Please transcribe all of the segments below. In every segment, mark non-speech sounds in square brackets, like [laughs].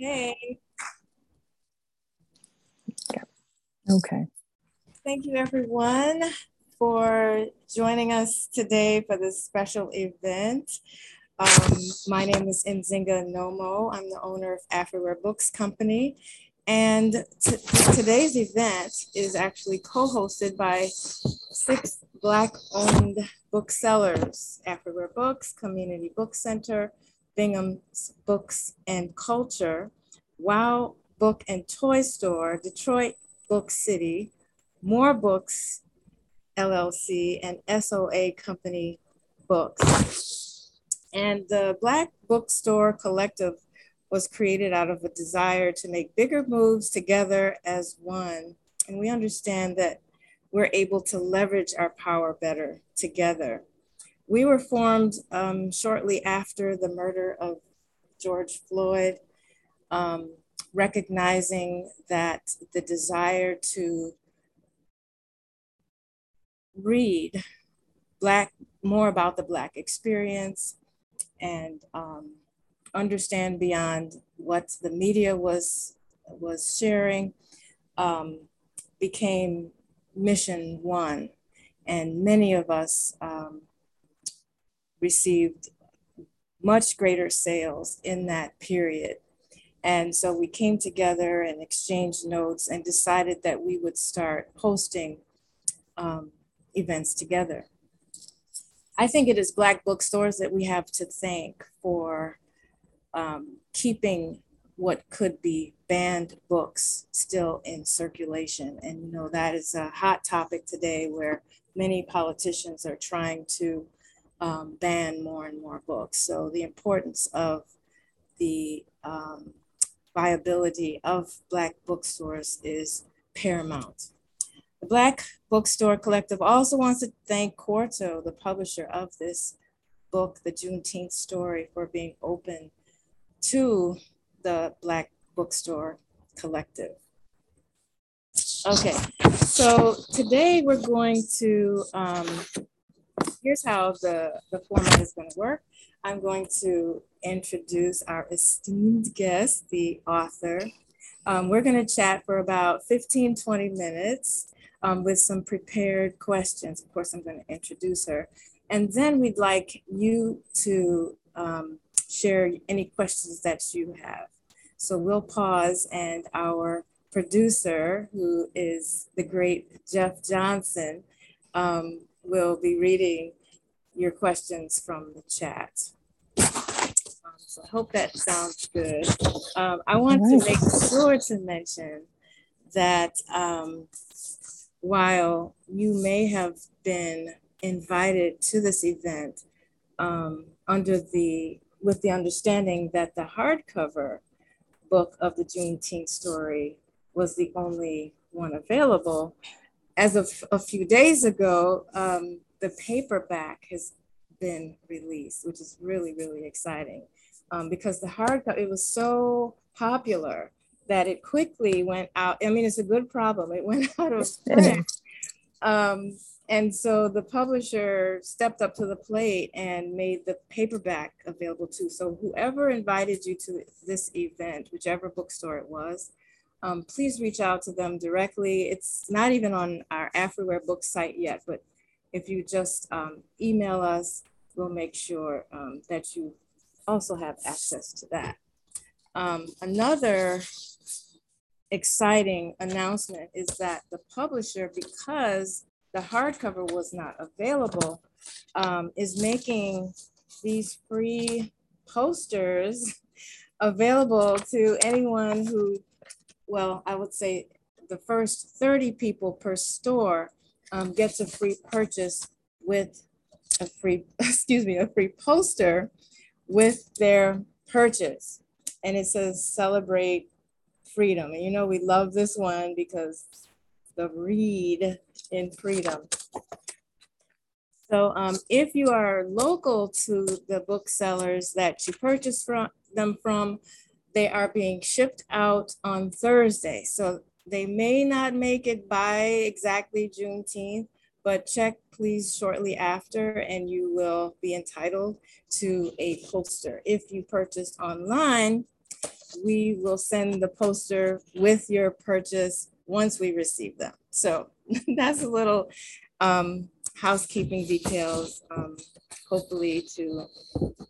Okay. Okay. Thank you, everyone, for joining us today for this special event. Um, my name is Nzinga Nomo. I'm the owner of Afriware Books Company. And today's event is actually co-hosted by six Black-owned booksellers, Afriware Books, Community Book Center, Bingham's Books and Culture, Wow Book and Toy Store, Detroit Book City, More Books LLC, and SOA Company Books. And the Black Bookstore Collective was created out of a desire to make bigger moves together as one. And we understand that we're able to leverage our power better together. We were formed um, shortly after the murder of George Floyd, um, recognizing that the desire to read black more about the black experience and um, understand beyond what the media was was sharing um, became mission one. And many of us um, received much greater sales in that period. And so we came together and exchanged notes and decided that we would start hosting um, events together. I think it is Black bookstores that we have to thank for um, keeping what could be banned books still in circulation. And you know, that is a hot topic today where many politicians are trying to um, ban more and more books. So the importance of the um, viability of Black bookstores is paramount. The Black Bookstore Collective also wants to thank Quarto, the publisher of this book, The Juneteenth Story, for being open to the Black Bookstore Collective. Okay, so today we're going to um, here's how the, the format is going to work. I'm going to introduce our esteemed guest, the author. Um, we're going to chat for about 15, 20 minutes um, with some prepared questions. Of course, I'm going to introduce her. And then we'd like you to um, share any questions that you have. So we'll pause and our producer, who is the great Jeff Johnson, um, will be reading your questions from the chat. Um, so I hope that sounds good. Um, I want right. to make sure to mention that um, while you may have been invited to this event um, under the with the understanding that the hardcover book of the Juneteenth story was the only one available. As of a few days ago, um, the paperback has been released, which is really, really exciting um, because the hardcover, it was so popular that it quickly went out. I mean, it's a good problem. It went [laughs] out of print. [laughs] Um, and so the publisher stepped up to the plate and made the paperback available too. So whoever invited you to this event, whichever bookstore it was, um, please reach out to them directly. It's not even on our Afriware book site yet, but if you just um, email us, we'll make sure um, that you also have access to that. Um, another exciting announcement is that the publisher, because the hardcover was not available, um, is making these free posters [laughs] available to anyone who, well, I would say the first 30 people per store um, gets a free purchase with a free, [laughs] excuse me, a free poster with their purchase. And it says celebrate freedom. And you know, we love this one because the read in freedom. So um, if you are local to the booksellers that you purchase from them from, they are being shipped out on Thursday. So they may not make it by exactly Juneteenth, but check please shortly after and you will be entitled to a poster. If you purchased online, we will send the poster with your purchase once we receive them. So [laughs] that's a little um, housekeeping details, um, hopefully to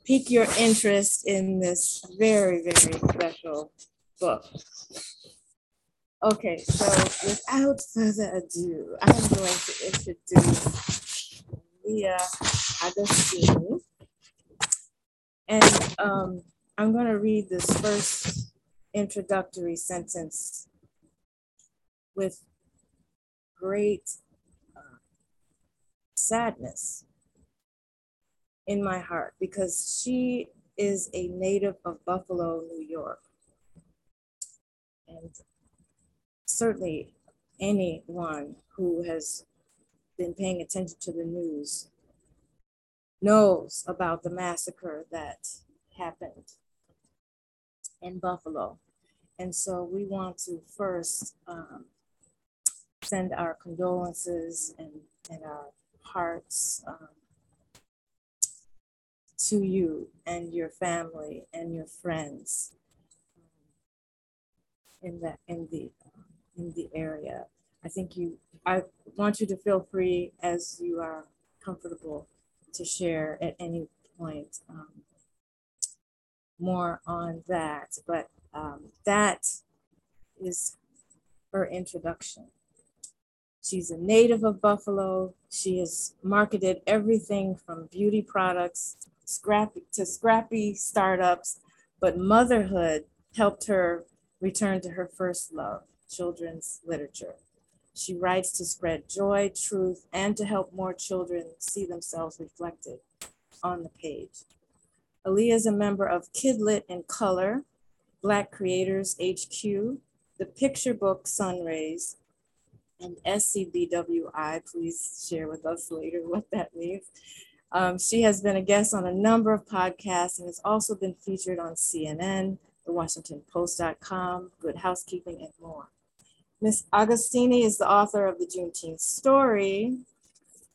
pique your interest in this very, very special book. Okay, so without further ado, I'm going to introduce Alliah Agostini. And um, I'm going to read this first introductory sentence with great sadness in my heart because she is a native of Buffalo, New York. And certainly anyone who has been paying attention to the news knows about the massacre that happened in Buffalo. And so we want to first um, send our condolences and, and our hearts um, to you and your family and your friends um, in that in the in the area. I think you I want you to feel free as you are comfortable to share at any point um, more on that, but um, that is her introduction. She's a native of Buffalo. She has marketed everything from beauty products scrappy to scrappy startups, but motherhood helped her return to her first love, children's literature. She writes to spread joy, truth, and to help more children see themselves reflected on the page. Alliah is a member of Kidlit in Color, Black Creators HQ, the picture book Sunrays, and SCBWI. Please share with us later what that means. Um, she has been a guest on a number of podcasts and has also been featured on CNN, the Washington Post.com, Good Housekeeping, and more. Ms. Agostini is the author of the Juneteenth story,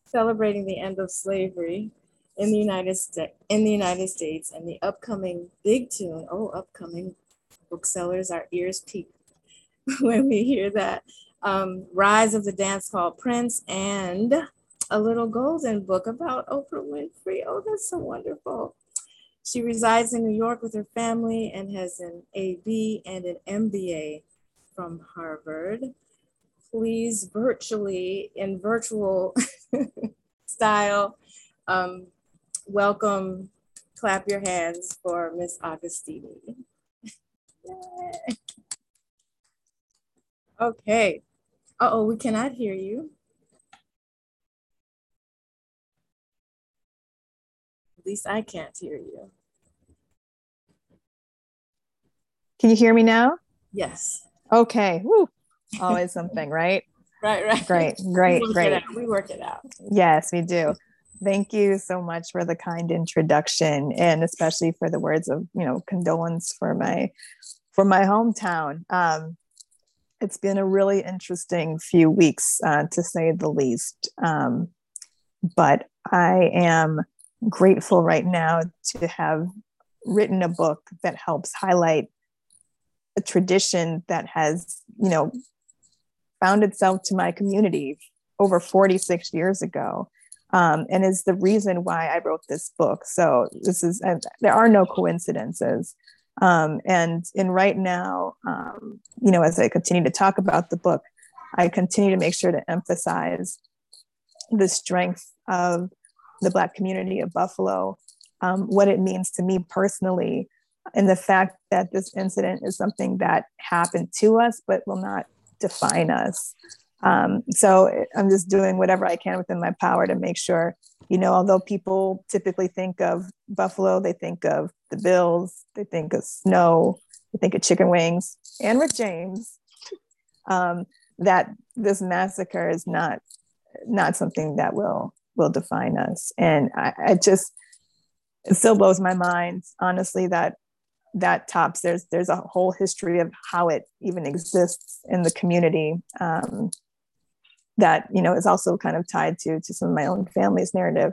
celebrating the end of slavery in the United States in the United States and the upcoming big tune. Oh, upcoming booksellers, our ears peak [laughs] when we hear that. Um, Rise of the Dance Hall Prince and a little golden book about Oprah Winfrey. Oh, that's so wonderful. She resides in New York with her family and has an AB and an MBA from Harvard. Please virtually in virtual [laughs] style um, welcome, clap your hands for Miss Agostini. [laughs] okay. Uh oh, we cannot hear you. At least I can't hear you. Can you hear me now? Yes. Okay. Woo. Always something, right? [laughs] Right, right. Great, great, we great. We work it out. Yes, we do. Thank you so much for the kind introduction and especially for the words of, you know, condolence for my for my hometown. Um, it's been a really interesting few weeks, uh, to say the least. Um, but I am grateful right now to have written a book that helps highlight a tradition that has, you know, found itself to my community over 46 years ago um, and is the reason why I wrote this book. So this is, uh, there are no coincidences. Um, and in right now, um, you know, as I continue to talk about the book, I continue to make sure to emphasize the strength of the Black community of Buffalo, um, what it means to me personally, and the fact that this incident is something that happened to us but will not define us. Um, so I'm just doing whatever I can within my power to make sure, you know, although people typically think of Buffalo, they think of the Bills, they think of snow, they think of chicken wings, and Rick James, um, that this massacre is not not something that will will define us. And I, I just it still blows my mind, honestly, that that tops there's there's a whole history of how it even exists in the community um, that you know is also kind of tied to to some of my own family's narrative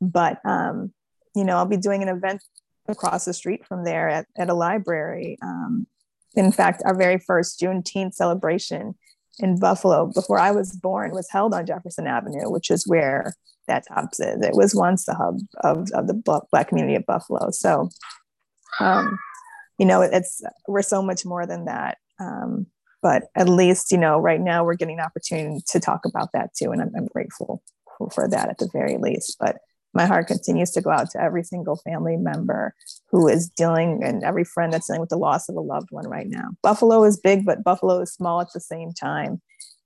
but um you know i'll be doing an event across the street from there at, at a library. Um, in fact, our very first Juneteenth celebration in Buffalo before I was born was held on Jefferson Avenue, which is where that Tops is. It was once the hub of, of the Black community of Buffalo. So, um, you know, it's we're so much more than that. Um, but at least, you know, right now we're getting an opportunity to talk about that too, and I'm, I'm grateful for, for that at the very least. But my heart continues to go out to every single family member who is dealing and every friend that's dealing with the loss of a loved one right now. Buffalo is big, but Buffalo is small at the same time.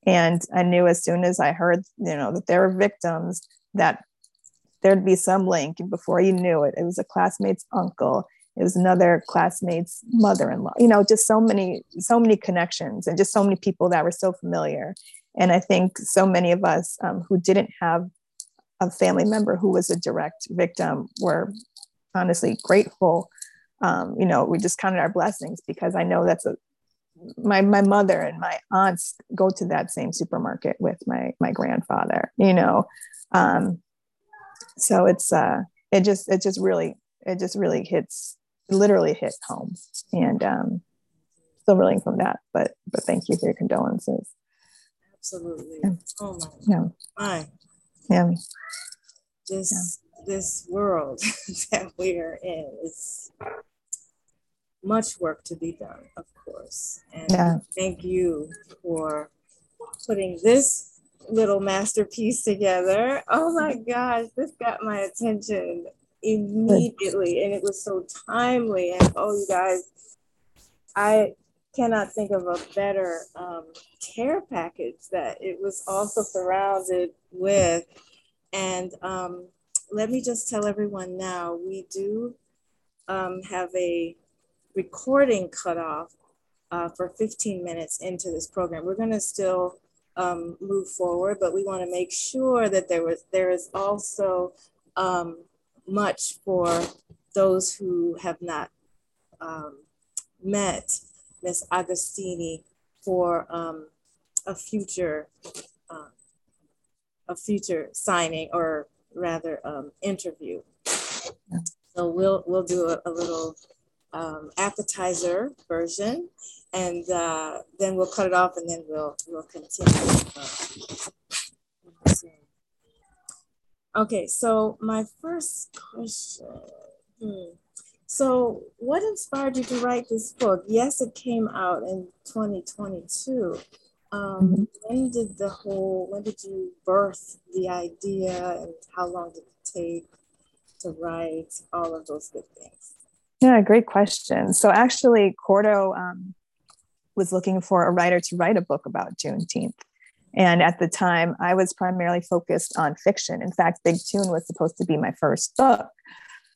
And I knew as soon as I heard, you know, that there were victims that there'd be some link. And before you knew it, it was a classmate's uncle. It was another classmate's mother-in-law. You know, just so many, so many connections, and just so many people that were so familiar. And I think so many of us um, who didn't have a family member who was a direct victim were honestly grateful. Um, you know, we just counted our blessings because I know that's a my my mother and my aunts go to that same supermarket with my my grandfather. You know, um, so it's uh, it just it just really it just really hits literally hit home, and um, still reeling from that. But but thank you for your condolences. Absolutely. Yeah. Oh my. Yeah. My yeah. This yeah. this world [laughs] that we are in is much work to be done, of course. And yeah. thank you for putting this little masterpiece together. Oh my gosh, this got my attention immediately and it was so timely. And oh, you guys, I cannot think of a better um, care package that it was also surrounded with. And um, let me just tell everyone now we do um, have a recording cutoff uh, for 15 minutes into this program. We're going to still um, move forward, but we want to make sure that there was there is also um, much for those who have not um, met Miss Agostini for um, a future uh, a future signing or rather um, interview. So we'll we'll do a, a little um, appetizer version, and uh, then we'll cut it off, and then we'll we'll continue. Okay, so my first question. Hmm. So, what inspired you to write this book? Yes, it came out in 2022. Um, mm-hmm. When did the whole, when did you birth the idea and how long did it take to write all of those good things? Yeah, great question. So, actually, Quarto um, was looking for a writer to write a book about Juneteenth. And at the time, I was primarily focused on fiction. In fact, Big Tune was supposed to be my first book.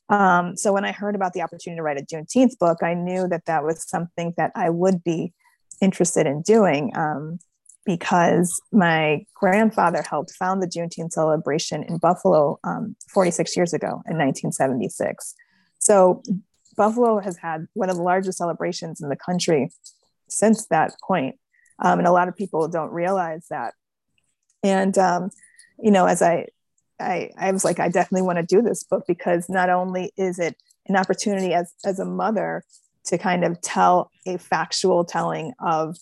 Um, so when I heard about the opportunity to write a Juneteenth book, I knew that that was something that I would be interested in doing um, because my grandfather helped found the Juneteenth celebration in Buffalo um, 46 years ago in 1976. So Buffalo has had one of the largest celebrations in the country since that point. Um, and a lot of people don't realize that. And, um, you know, as I I, I was like, I definitely want to do this book because not only is it an opportunity as, as a mother to kind of tell a factual telling of,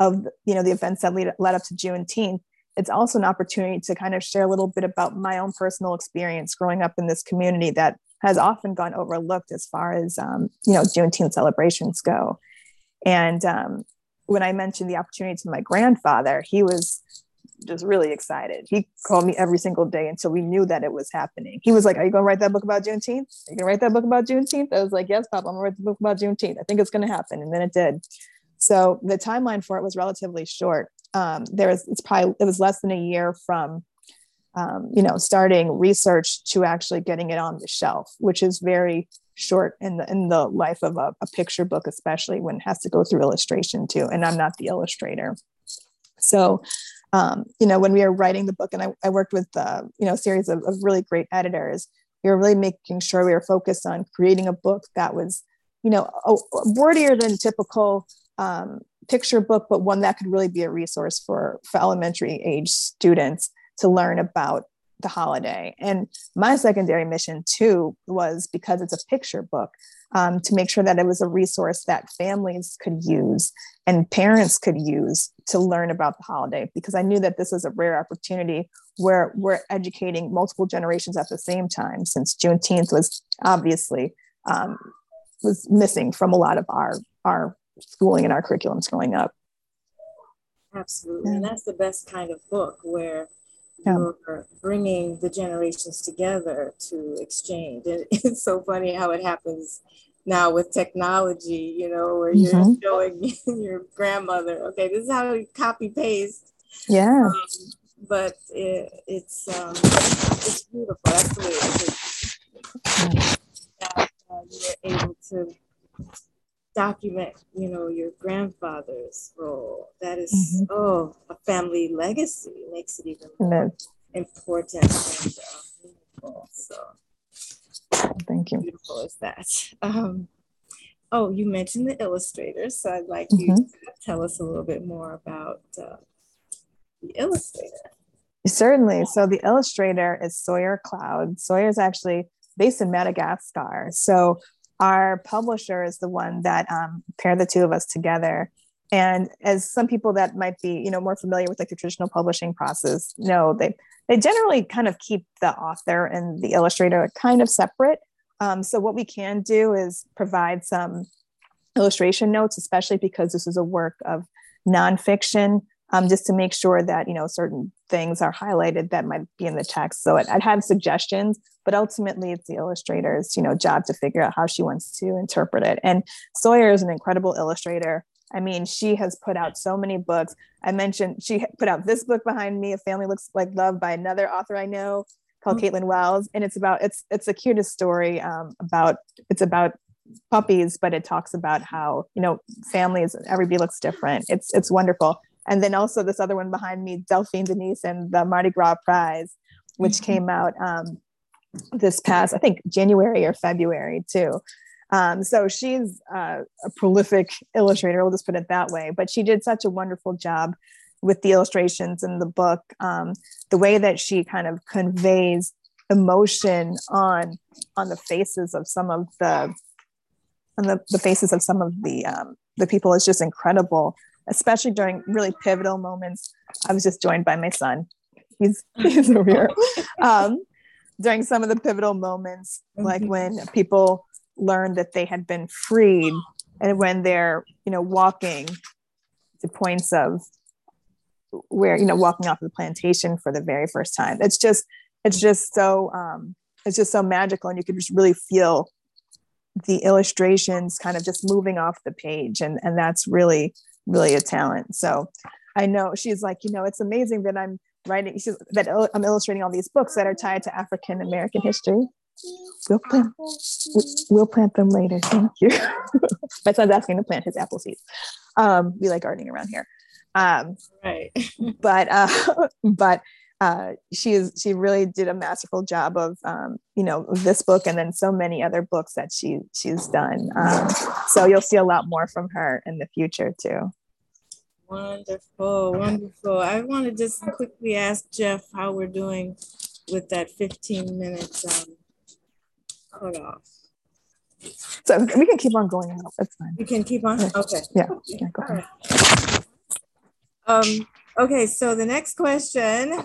of you know, the events that lead, led up to Juneteenth, it's also an opportunity to kind of share a little bit about my own personal experience growing up in this community that has often gone overlooked as far as, um, you know, Juneteenth celebrations go. And um, when I mentioned the opportunity to my grandfather, he was just really excited. He called me every single day until we knew that it was happening. He was like, Are you going to write that book about Juneteenth? Are you going to write that book about Juneteenth? I was like, Yes, Papa, I'm going to write the book about Juneteenth. I think it's going to happen. And then it did. So the timeline for it was relatively short. Um, there was, it's probably, it was less than a year from, um, you know, starting research to actually getting it on the shelf, which is very short in the in the life of a, a picture book, especially when it has to go through illustration too. And I'm not the illustrator. So um, you know, when we were writing the book, and I, I worked with, uh, you know, a series of, of really great editors, we were really making sure we were focused on creating a book that was, you know, a, a wordier than typical um, picture book, but one that could really be a resource for, for elementary age students to learn about the holiday. And my secondary mission too was because it's a picture book um, to make sure that it was a resource that families could use and parents could use to learn about the holiday because I knew that this was a rare opportunity where we're educating multiple generations at the same time since Juneteenth was obviously um, was missing from a lot of our our schooling and our curriculums growing up. Absolutely. And that's the best kind of book where. You're bringing the generations together to exchange. And [laughs] it's so funny how it happens now with technology, you know, where you're mm-hmm. showing [laughs] your grandmother, okay, this is how you copy paste. Yeah. Um, but it, it's um, it's beautiful. That's the way it is. That uh, you're able to document, you know, your grandfather's role. That is, mm-hmm. oh, a family legacy makes it even more important and uh, meaningful. So, thank you. Beautiful is that. Um, oh, you mentioned the illustrators, so I'd like mm-hmm. you to tell us a little bit more about uh, the illustrator. Certainly. So the illustrator is Sawyer Cloud. Sawyer is actually based in Madagascar. So our publisher is the one that um, paired the two of us together. And as some people that might be, you know, more familiar with like the traditional publishing process know, they they generally kind of keep the author and the illustrator kind of separate. Um, so what we can do is provide some illustration notes, especially because this is a work of nonfiction, um, just to make sure that you know certain things are highlighted that might be in the text. So I'd have suggestions, but ultimately it's the illustrator's, you know, job to figure out how she wants to interpret it. And Sawyer is an incredible illustrator. I mean, she has put out so many books. I mentioned she put out this book behind me, A Family Looks Like Love by another author I know called mm-hmm. Caitlin Wells. And it's about, it's, it's the cutest story um, about, it's about puppies, but it talks about how, you know, families, everybody looks different. It's, it's wonderful and then also this other one behind me, Delphine Denise and the Mardi Gras Prize, which mm-hmm. came out um, this past, I think January or February too. Um, so she's uh, a prolific illustrator, we'll just put it that way. But she did such a wonderful job with the illustrations in the book. Um, the way that she kind of conveys emotion on on the faces of some of the on the, the faces of some of the um, the people is just incredible especially during really pivotal moments. I was just joined by my son. He's [laughs] he's over here. Um, during some of the pivotal moments, like mm-hmm. when people learned that they had been freed, and when they're you know walking to points of where you know walking off the plantation for the very first time. It's just it's just so um, it's just so magical, and you can just really feel the illustrations kind of just moving off the page and and that's really really a talent. So I know she's like, you know, it's amazing that I'm writing, she's, that I'm illustrating all these books that are tied to African American history. We'll plant, we'll plant them later. Thank you. [laughs] My son's asking to plant his apple seeds. Um, we like gardening around here. Um, right. [laughs] but, uh, [laughs] but, uh, she is she really did a masterful job of um, you know this book and then so many other books that she she's done um, so you'll see a lot more from her in the future too Wonderful, wonderful. I want to just quickly ask Jeff how we're doing with that 15 minutes um, cutoff. So we can keep on going. That's fine. We can keep on? Okay. Yeah. yeah go ahead. Right. Um, okay, so the next question.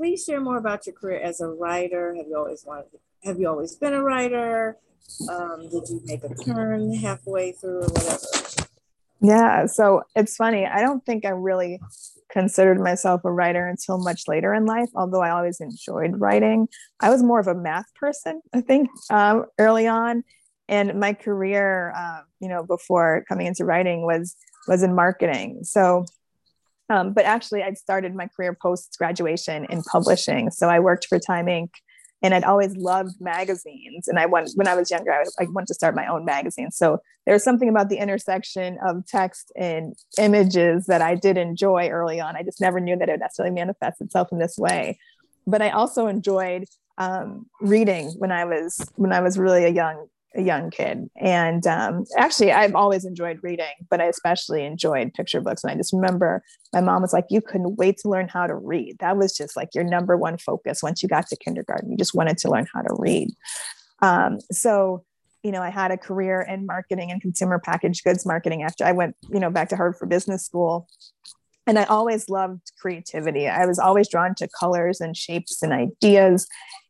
Please share more about your career as a writer. Have you always wanted have you always been a writer? Um, did you make a turn halfway through or whatever? Yeah, so it's funny. I don't think I really considered myself a writer until much later in life, although I always enjoyed writing. I was more of a math person, I think, um, early on. And my career, uh, you know, before coming into writing was was in marketing. So, um, but actually, I started my career post graduation in publishing. So I worked for Time Inc and I'd always loved magazines. And I went when I was younger, I, I wanted to start my own magazine. So there's something about the intersection of text and images that I did enjoy early on. I just never knew that it would necessarily manifest itself in this way. But I also enjoyed um, reading when I was when I was really a young a young kid. And um, actually, I've always enjoyed reading, but I especially enjoyed picture books. And I just remember my mom was like, You couldn't wait to learn how to read. That was just like your number one focus once you got to kindergarten. You just wanted to learn how to read. Um, so, you know, I had a career in marketing and consumer packaged goods marketing after I went, you know, back to Harvard for business school. And I always loved creativity. I was always drawn to colors and shapes and ideas.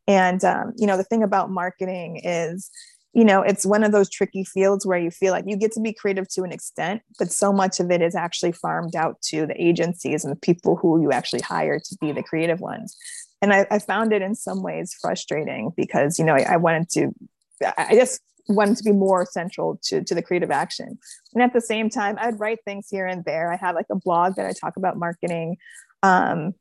And, um, you know, the thing about marketing is, you know, it's one of those tricky fields where you feel like you get to be creative to an extent, but so much of it is actually farmed out to the agencies and the people who you actually hire to be the creative ones. And I, I found it in some ways frustrating because, you know, I, I wanted to, I just wanted to be more central to, to the creative action. And at the same time, I'd write things here and there. I had like a blog that I talk about marketing. Um,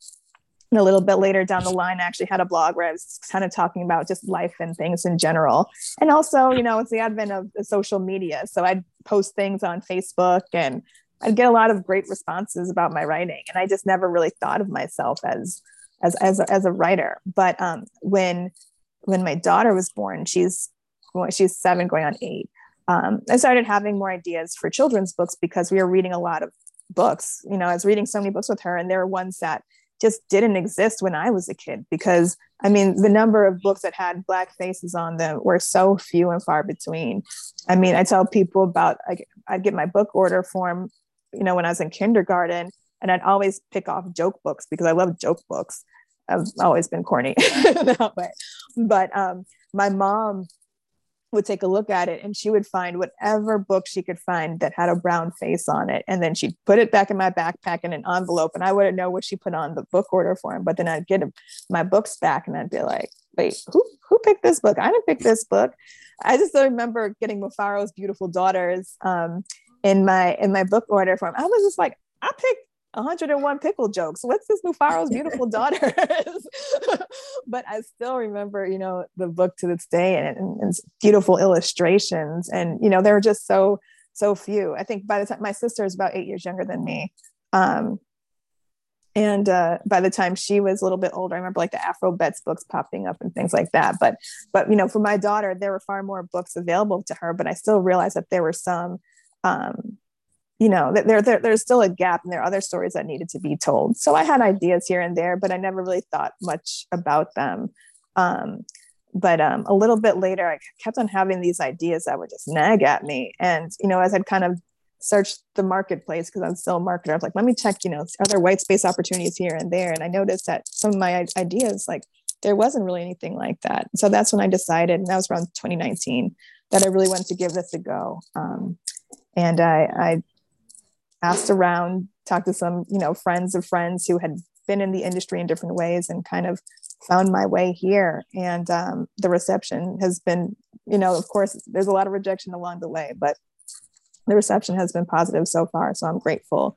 a little bit later down the line, I actually had a blog where I was kind of talking about just life and things in general. And also, you know, it's the advent of social media. So I'd post things on Facebook and I'd get a lot of great responses about my writing. And I just never really thought of myself as as as a, as a writer. But um, when when my daughter was born, she's she's seven, going on eight. Um, I started having more ideas for children's books because we were reading a lot of books. You know, I was reading so many books with her, and there were ones that just didn't exist when I was a kid because I mean, the number of books that had black faces on them were so few and far between. I mean, I tell people about, I, I'd get my book order form, you know, when I was in kindergarten, and I'd always pick off joke books because I love joke books. I've always been corny way. [laughs] But um, my mom would take a look at it and she would find whatever book she could find that had a brown face on it. And then she'd put it back in my backpack in an envelope and I wouldn't know what she put on the book order form. But then I'd get my books back and I'd be like, wait, who, who picked this book? I didn't pick this book. I just remember getting Mufaro's Beautiful Daughters um, in my in my book order form. I was just like, I picked 101 pickle jokes. What's this Mufaro's beautiful [laughs] daughter? [laughs] but I still remember, you know, the book to this day and, and, and, beautiful illustrations. And, you know, there were just so, so few. I think by the time my sister is about eight years younger than me. Um, and uh, by the time she was a little bit older, I remember like the Afro Bets books popping up and things like that. But, but you know, for my daughter, there were far more books available to her. But I still realized that there were some um, you know there, there there's still a gap and there are other stories that needed to be told. So i had ideas here and there but i never really thought much about them. Um, but um, a little bit later i kept on having these ideas that would just nag at me. And you know as i'd kind of searched the marketplace because i'm still a marketer i was like let me check you know are there white space opportunities here and there? And i noticed that some of my ideas like there wasn't really anything like that. So that's when i decided and that was around 2019 that i really wanted to give this a go. Um, and I, I asked around, talked to some, you know, friends of friends who had been in the industry in different ways and kind of found my way here. And um, the reception has been, you know, of course, there's a lot of rejection along the way, but the reception has been positive so far. So I'm grateful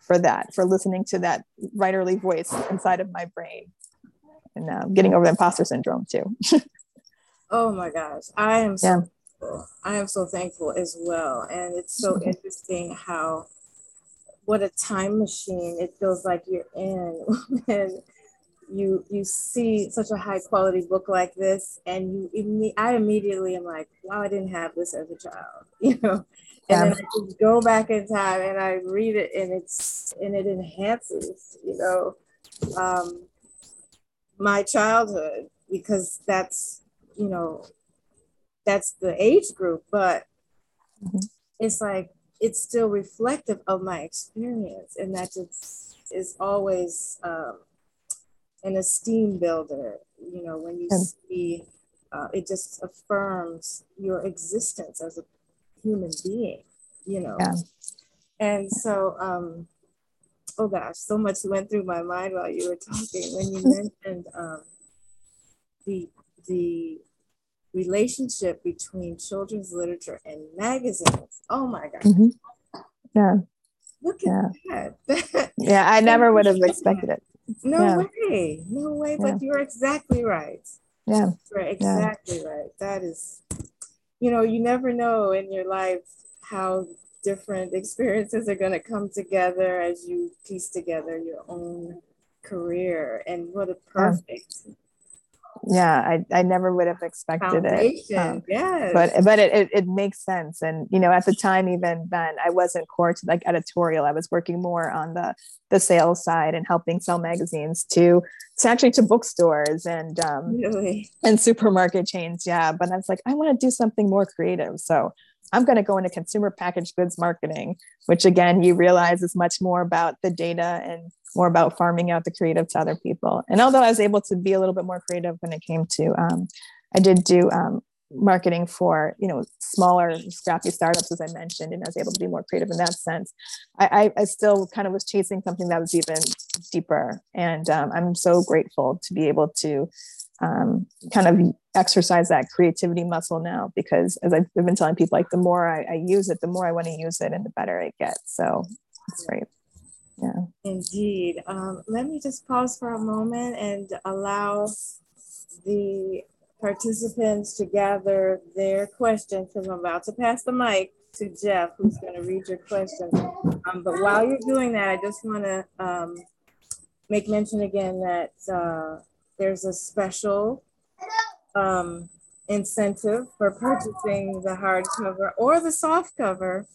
for that, for listening to that writerly voice inside of my brain and uh, getting over the imposter syndrome too. [laughs] oh my gosh. I am so yeah. I am so thankful as well. And it's so interesting how what a time machine it feels like you're in [laughs] when you you see such a high quality book like this and you I immediately am like wow I didn't have this as a child [laughs] you know and then I just go back in time and I read it and it's and it enhances you know um, my childhood because that's you know that's the age group but mm-hmm. it's like it's still reflective of my experience and that just is always um, an esteem builder you know when you see uh, it just affirms your existence as a human being you know yeah. and so um oh gosh so much went through my mind while you were talking when you [laughs] mentioned um the the relationship between children's literature and magazines. Oh my God. Mm-hmm. Yeah. Look at yeah. that. [laughs] yeah, I never would have expected it. No yeah. way. No way. But you're exactly right. Yeah. You're exactly yeah. right. That is, you know, you never know in your life how different experiences are going to come together as you piece together your own career. And what a perfect yeah i, I never would have expected Foundation, it um, yes. but but it, it, it makes sense and you know at the time even then i wasn't core to like editorial i was working more on the the sales side and helping sell magazines to to actually to bookstores and um really? and supermarket chains yeah but i was like i want to do something more creative so I'm going to go into consumer packaged goods marketing, which again, you realize is much more about the data and more about farming out the creative to other people. And although I was able to be a little bit more creative when it came to, um, I did do um, marketing for, you know, smaller, scrappy startups, as I mentioned, and I was able to be more creative in that sense. I, I, I still kind of was chasing something that was even deeper. And um, I'm so grateful to be able to um, kind of exercise that creativity muscle now because as I've been telling people, like the more I, I use it, the more I want to use it and the better I get. So it's great. Yeah. Indeed. Um, let me just pause for a moment and allow the participants to gather their questions because I'm about to pass the mic to Jeff, who's going to read your questions. Um, but while you're doing that, I just want to um, make mention again that uh, there's a special um, incentive for purchasing the hardcover or the soft cover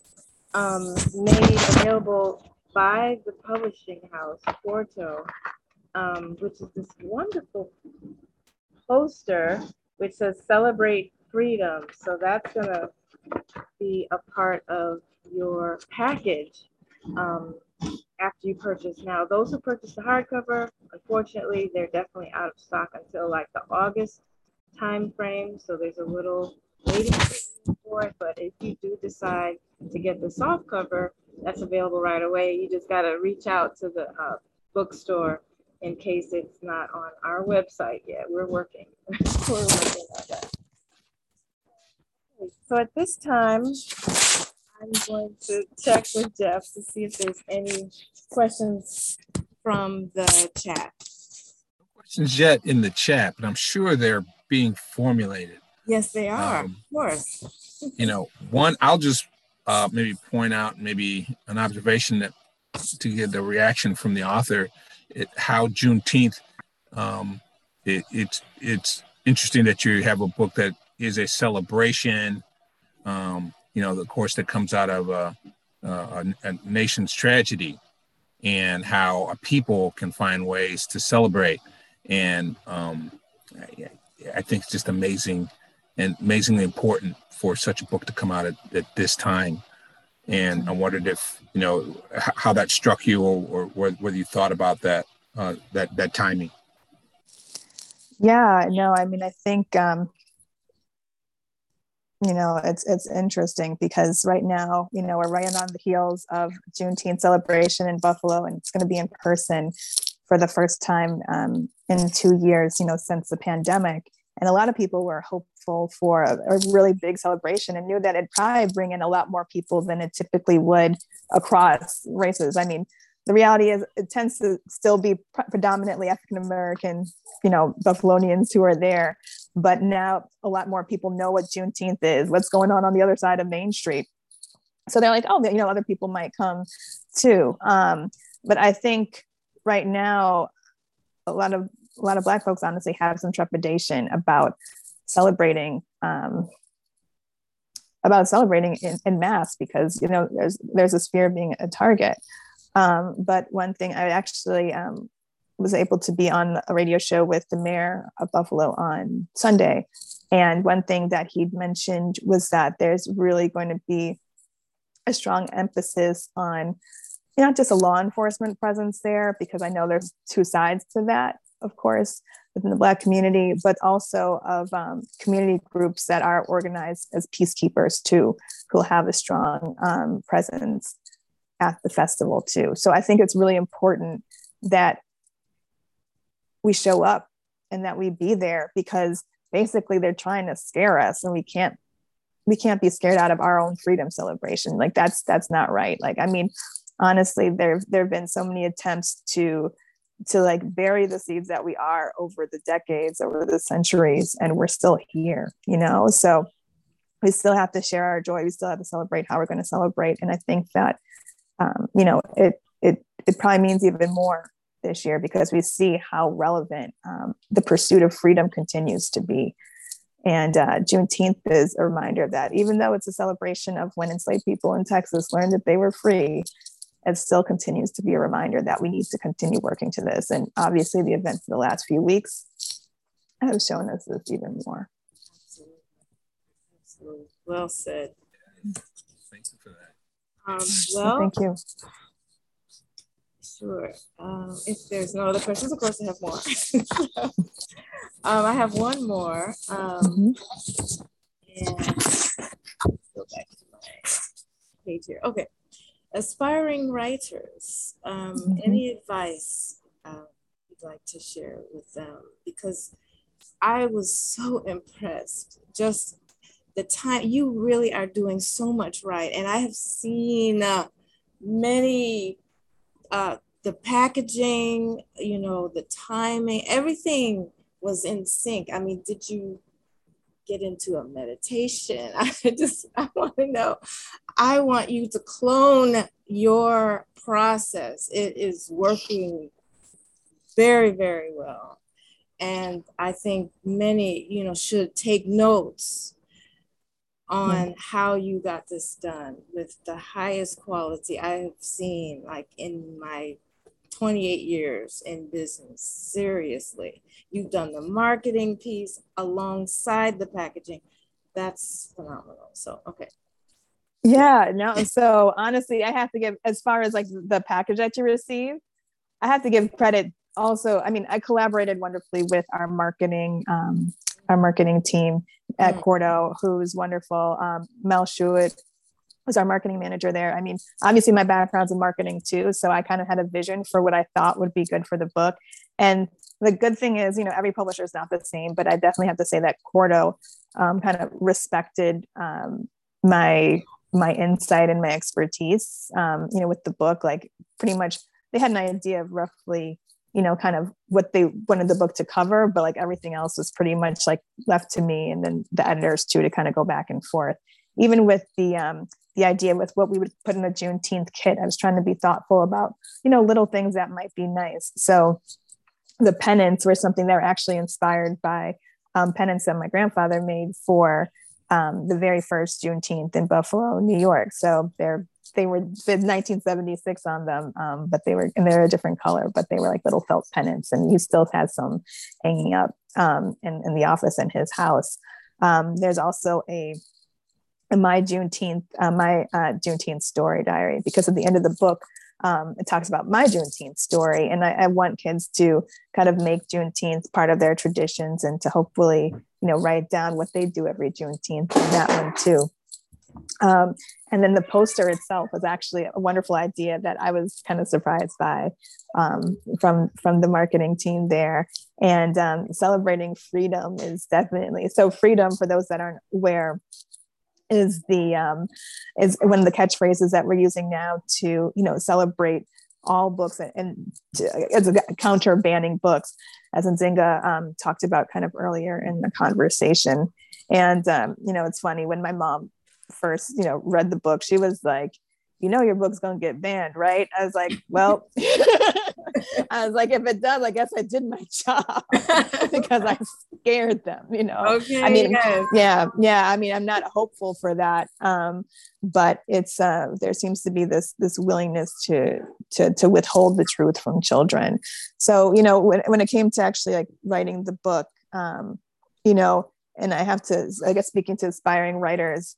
um, made available by the publishing house, Quarto, um, which is this wonderful poster which says celebrate freedom. So that's going to be a part of your package. Um, after you purchase. Now, those who purchase the hardcover, unfortunately, they're definitely out of stock until like the August time frame. So there's a little waiting for it. But if you do decide to get the soft cover, that's available right away. You just got to reach out to the uh, bookstore in case it's not on our website yet. We're working. [laughs] We're working on that. So at this time, I'm going to check with Jeff to see if there's any questions from the chat. No questions yet in the chat, but I'm sure they're being formulated. Yes, they are, um, of course. you know, one, I'll just uh, maybe point out maybe an observation that to get the reaction from the author, it, how Juneteenth, um, it, it's it's interesting that you have a book that is a celebration um, you know, the course that comes out of a, a, a nation's tragedy and how a people can find ways to celebrate. And um, I, I, think it's just amazing and amazingly important for such a book to come out at, at this time. And I wondered if, you know, how that struck you or, or whether you thought about that, uh, that, that timing. Yeah, no, I mean, I think um, you know it's it's interesting because right now you know we're right on the heels of juneteenth celebration in buffalo and it's going to be in person for the first time um, in two years you know since the pandemic and a lot of people were hopeful for a, a, really big celebration and knew that it'd probably bring in a lot more people than it typically would across races i mean the reality is it tends to still be predominantly African American, you know, Buffalonians who are there. But now a lot more people know what Juneteenth is, what's going on on the other side of Main Street. So they're like, oh, you know, other people might come too. Um, but I think right now, a lot of a lot of Black folks honestly have some trepidation about celebrating um, about celebrating in, in mass because you know there's there's this fear of being a target. Um, but one thing I actually um, was able to be on a radio show with the mayor of Buffalo on Sunday. And one thing that he'd mentioned was that there's really going to be a strong emphasis on not just a law enforcement presence there, because I know there's two sides to that, of course, within the Black community, but also of um, community groups that are organized as peacekeepers too, who'll have a strong um, presence at the festival too. So I think it's really important that we show up and that we be there because basically they're trying to scare us and we can't we can't be scared out of our own freedom celebration like that's that's not right like i mean honestly there there have been so many attempts to to like bury the seeds that we are over the decades over the centuries and we're still here you know so we still have to share our joy we still have to celebrate how we're going to celebrate and i think that um, you know, it it it probably means even more this year because we see how relevant um, the pursuit of freedom continues to be. And uh, Juneteenth is a reminder of that even though it's a celebration of when enslaved people in Texas learned that they were free, it still continues to be a reminder that we need to continue working to this. And obviously, the events of the last few weeks have shown us this even more. Absolutely. Absolutely. Well said. Thank you for that. Um, well, Thank you. Sure. Um, if there's no other questions, of course I have more. [laughs] um, I have one more. Um, Mhm. and go back to my page here. Okay. Aspiring writers, um, Mhm. any advice um, you'd like to share with them? Because I was so impressed. Just the time you really are doing so much right, and I have seen uh, many uh, the packaging, you know, the timing, everything was in sync. I mean, did you get into a meditation? [laughs] I just, I want to know. I want you to clone your process. It is working very, very well. And I think many, you know, should take notes on hmm. how you got this done with the highest quality I have seen, like in my 28 years in business. Seriously, you've done the marketing piece alongside the packaging. That's phenomenal. So, okay. Yeah, no. So honestly, I have to give as far as like the package that you receive, I have to give credit also. I mean, I collaborated wonderfully with our marketing, um, our marketing team at Mm. Quarto, who's wonderful. Um, Mel Shuit was our marketing manager there. I mean, obviously my background's in marketing too, so I kind of had a vision for what I thought would be good for the book. And the good thing is, you know, every publisher is not the same, but I definitely have to say that Quarto um, kind of respected um, my my insight and my expertise um, you know with the book like pretty much they had an idea of roughly you know kind of what they wanted the book to cover but like everything else was pretty much like left to me and then the editors too to kind of go back and forth. Even with the um the idea with what we would put in a juneteenth kit i was trying to be thoughtful about you know little things that might be nice. So the pennants were something that were actually inspired by um, pennants that my grandfather made for um, the very first Juneteenth in Buffalo, New York. So they're they were said 1976 on them, um, but they were and they're a different color, but they were like little felt pennants, and he still has some hanging up um, in, in the office in his house. Um, there's also a my Juneteenth, uh, my uh, Juneteenth story diary, because at the end of the book, um, it talks about my Juneteenth story, and I, I want kids to kind of make Juneteenth part of their traditions, and to hopefully, you know, write down what they do every Juneteenth, and that one too. Um, and then the poster itself was actually a wonderful idea that I was kind of surprised by um, from from the marketing team there. And um, celebrating freedom is definitely so. Freedom, for those that aren't aware, is the um, is one of the catchphrases that we're using now to you know celebrate all books and, and as a counter banning books, as Nzinga um, talked about kind of earlier in the conversation. And um, you know, it's funny when my mom first you know read the book, she was like, "You know, your book's gonna get banned, right?" I was like, "Well." [laughs] [laughs] I was like, if it does, I guess I did my [laughs] job because I scared them, you know. Okay. I mean, yes. yeah yeah i mean i'm not hopeful for that um but it's uh there seems to be this this willingness to to to withhold the truth from children so you know when, when it came to actually like writing the book um you know and i have to i guess speaking to aspiring writers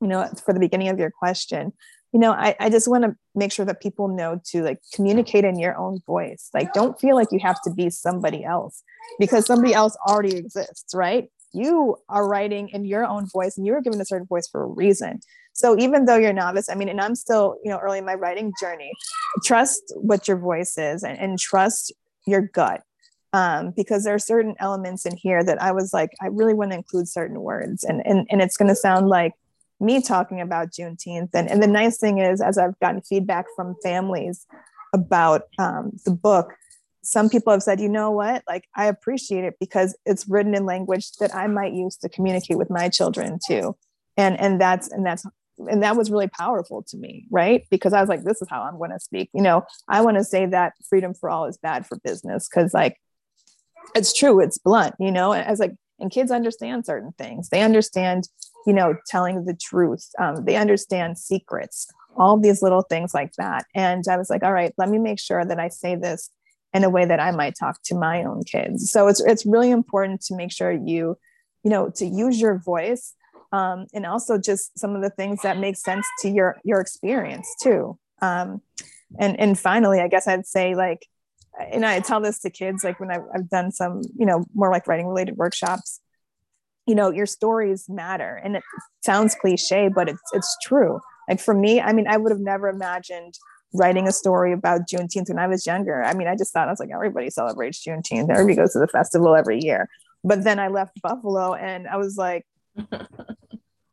you know for the beginning of your question you know i, I just want to make sure that people know to like communicate in your own voice. Like don't feel like you have to be somebody else because somebody else already exists right? You are writing in your own voice and you are given a certain voice for a reason. So even though you're novice i mean and i'm still you know early in my writing journey trust what your voice is and, and trust your gut. Um, because there are certain elements in here that i was like i really want to include certain words and and, and it's going to sound like me talking about juneteenth. And, and the nice thing is as i've gotten feedback from families about um, the book some people have said, you know what, like I appreciate it because it's written in language that I might use to communicate with my children too. And and that's and that's and that was really powerful to me right? Because i was like this is how i'm going to speak. You know i want to say that freedom for all is bad for business because like it's true it's blunt you know? And as like and kids understand certain things. They understand you know telling the truth um, they understand secrets all these little things like that. And i was like all right let me make sure that i say this in a way that i might talk to my own kids. So it's it's really important to make sure you you know to use your voice um, and also just some of the things that make sense to your your experience too. Um, and and finally i guess i'd say like and i tell this to kids like when I've, I've done some you know more like writing related workshops you know your stories matter and it sounds cliche but it's it's true. Like for me i mean i would have never imagined writing a story about juneteenth when i was younger. I mean i just thought i was like everybody celebrates juneteenth. Everybody goes to the festival every year. But then i left buffalo and i was like [laughs]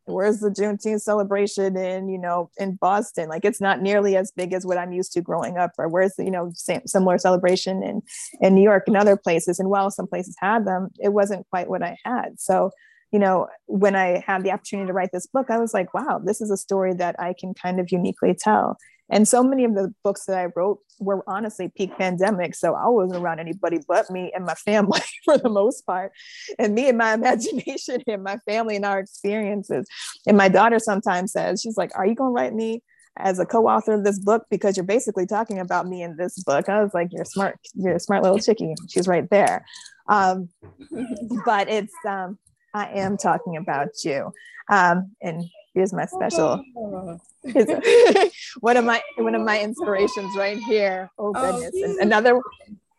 where's the Juneteenth celebration in, you know, in Boston? Like it's not nearly as big as what I'm used to growing up. Or where's the, you know, same, similar celebration in, in New York and other places. And while some places had them, it wasn't quite what I had. So, you know, when I had the opportunity to write this book, I was like, wow, this is a story that I can kind of uniquely tell. And so many of the books that I wrote were honestly peak pandemic. So I wasn't around anybody but me and my family [laughs] for the most part, and me and my [laughs] imagination and my family and our experiences. And my daughter sometimes says, she's like, Are you going to write me as a co-author of this book because you're basically talking about me in this book. I was like, you're smart, you're a smart little chickie. She's right there. Um, [laughs] but it's um, I am talking about you. Um, and here's my special oh. [laughs] one of my one of my inspirations right here. Oh, oh goodness. Oh, another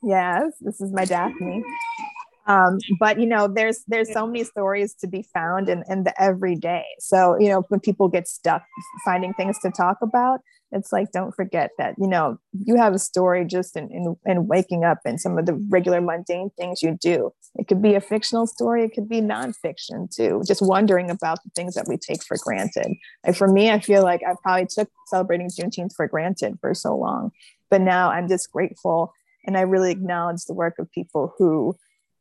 yes, this is my Daphne. Um, but you know, there's there's so many stories to be found in, in the everyday. So, you know, when people get stuck finding things to talk about, it's like don't forget that you know you have a story just in, in, in waking up and some of the regular mundane things you do. It could be a fictional story. It could be nonfiction too just wondering about the things that we take for granted. And for me i feel like i probably took celebrating juneteenth for granted for so long but now i'm just grateful and i really acknowledge the work of people who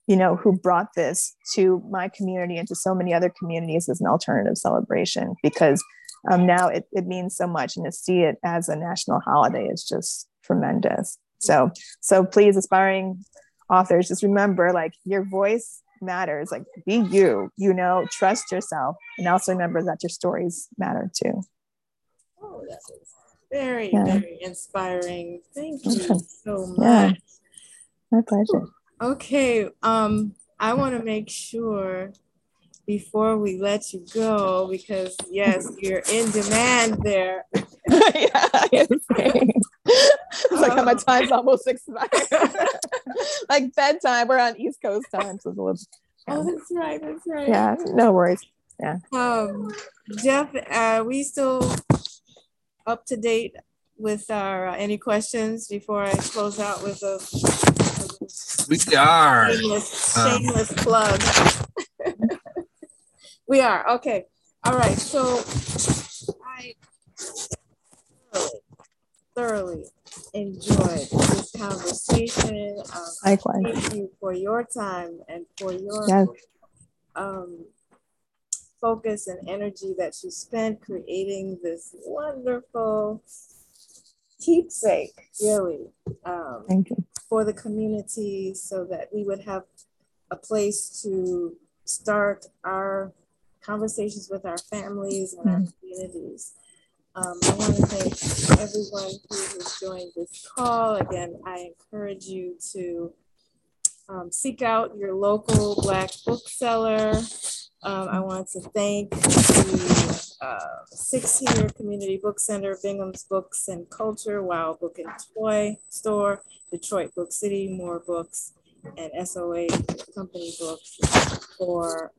you know who brought this to my community and to so many other communities as an alternative celebration because um, now it, it means so much and to see it as a national holiday is just tremendous. So so please aspiring authors just remember like your voice matters. Like be you you know trust yourself and also remember that your stories matter too. Oh that is very yeah. very inspiring. Thank you so much. Yeah. my pleasure okay um i want to make sure before we let you go because yes, you're in demand there. [laughs] yeah, it's like how my oh. time's almost expired. [laughs] like bedtime. We're on East Coast time, so it's a little. Oh, that's right. That's right. Yeah, no worries. Yeah. Um, Jeff, are we still up to date with our uh, any questions before I close out with a? We are. Shameless, shameless um, plug. [laughs] We are. Okay. All right. So I thoroughly, thoroughly enjoyed this conversation. Um, Likewise. Thank you for your time and for your yes. um, focus and energy that you spent creating this wonderful keepsake, really, um, Thank you. for the community so that we would have a place to start our conversations with our families and our mm. communities. Um, I want to thank everyone who has joined this call. Again, I encourage you to um, seek out your local Black bookseller. Um, I want to thank the Six Here Community Book Center, Bingham's Books and Culture, Wild Book and Toy Store, Detroit Book City, More Books, and SOA Company Books for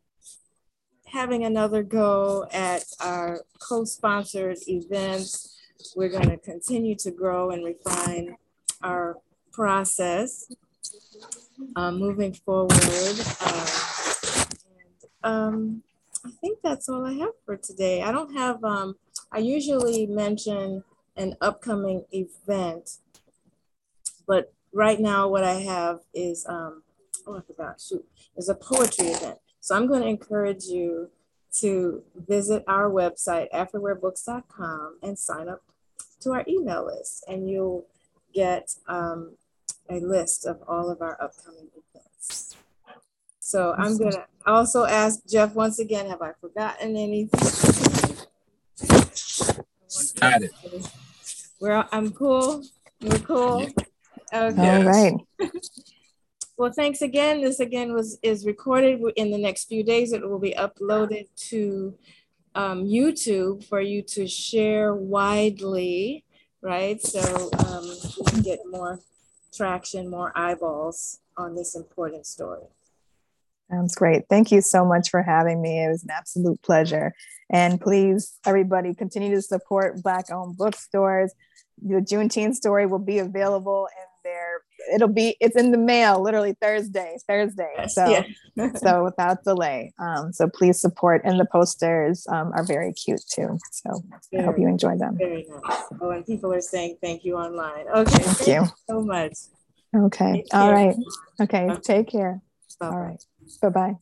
having another go at our co-sponsored events. We're going to continue to grow and refine our process uh, moving forward. Uh, and, um, I think that's all I have for today. I don't have, um, I usually mention an upcoming event, but right now what I have is, um, oh, I forgot, shoot, is a poetry event. So I'm going to encourage you to visit our website, afriwarebooks.com, and sign up to our email list. And you'll get um, a list of all of our upcoming events. So I'm going to also ask Jeff once again have I forgotten anything? Got it. We're, I'm cool. We're cool. Okay. All Yes. right. [laughs] Well, thanks again. This again was is recorded in the next few days. It will be uploaded to um, YouTube for you to share widely, right? So um, we can get more traction, more eyeballs on this important story. Sounds great. Thank you so much for having me. It was an absolute pleasure. And please, everybody, continue to support Black owned bookstores. The Juneteenth story will be available in there. It'll be, it's in the mail literally Thursday, Thursday. So, yeah. [laughs] so without delay. Um, so please support. And the posters um, are very cute too. So I hope you enjoy them. very nice. Oh, and people are saying thank you online. Okay. Thank you. so much. Okay. All right. Okay. Okay. Take care. Bye-bye. All right. Bye bye.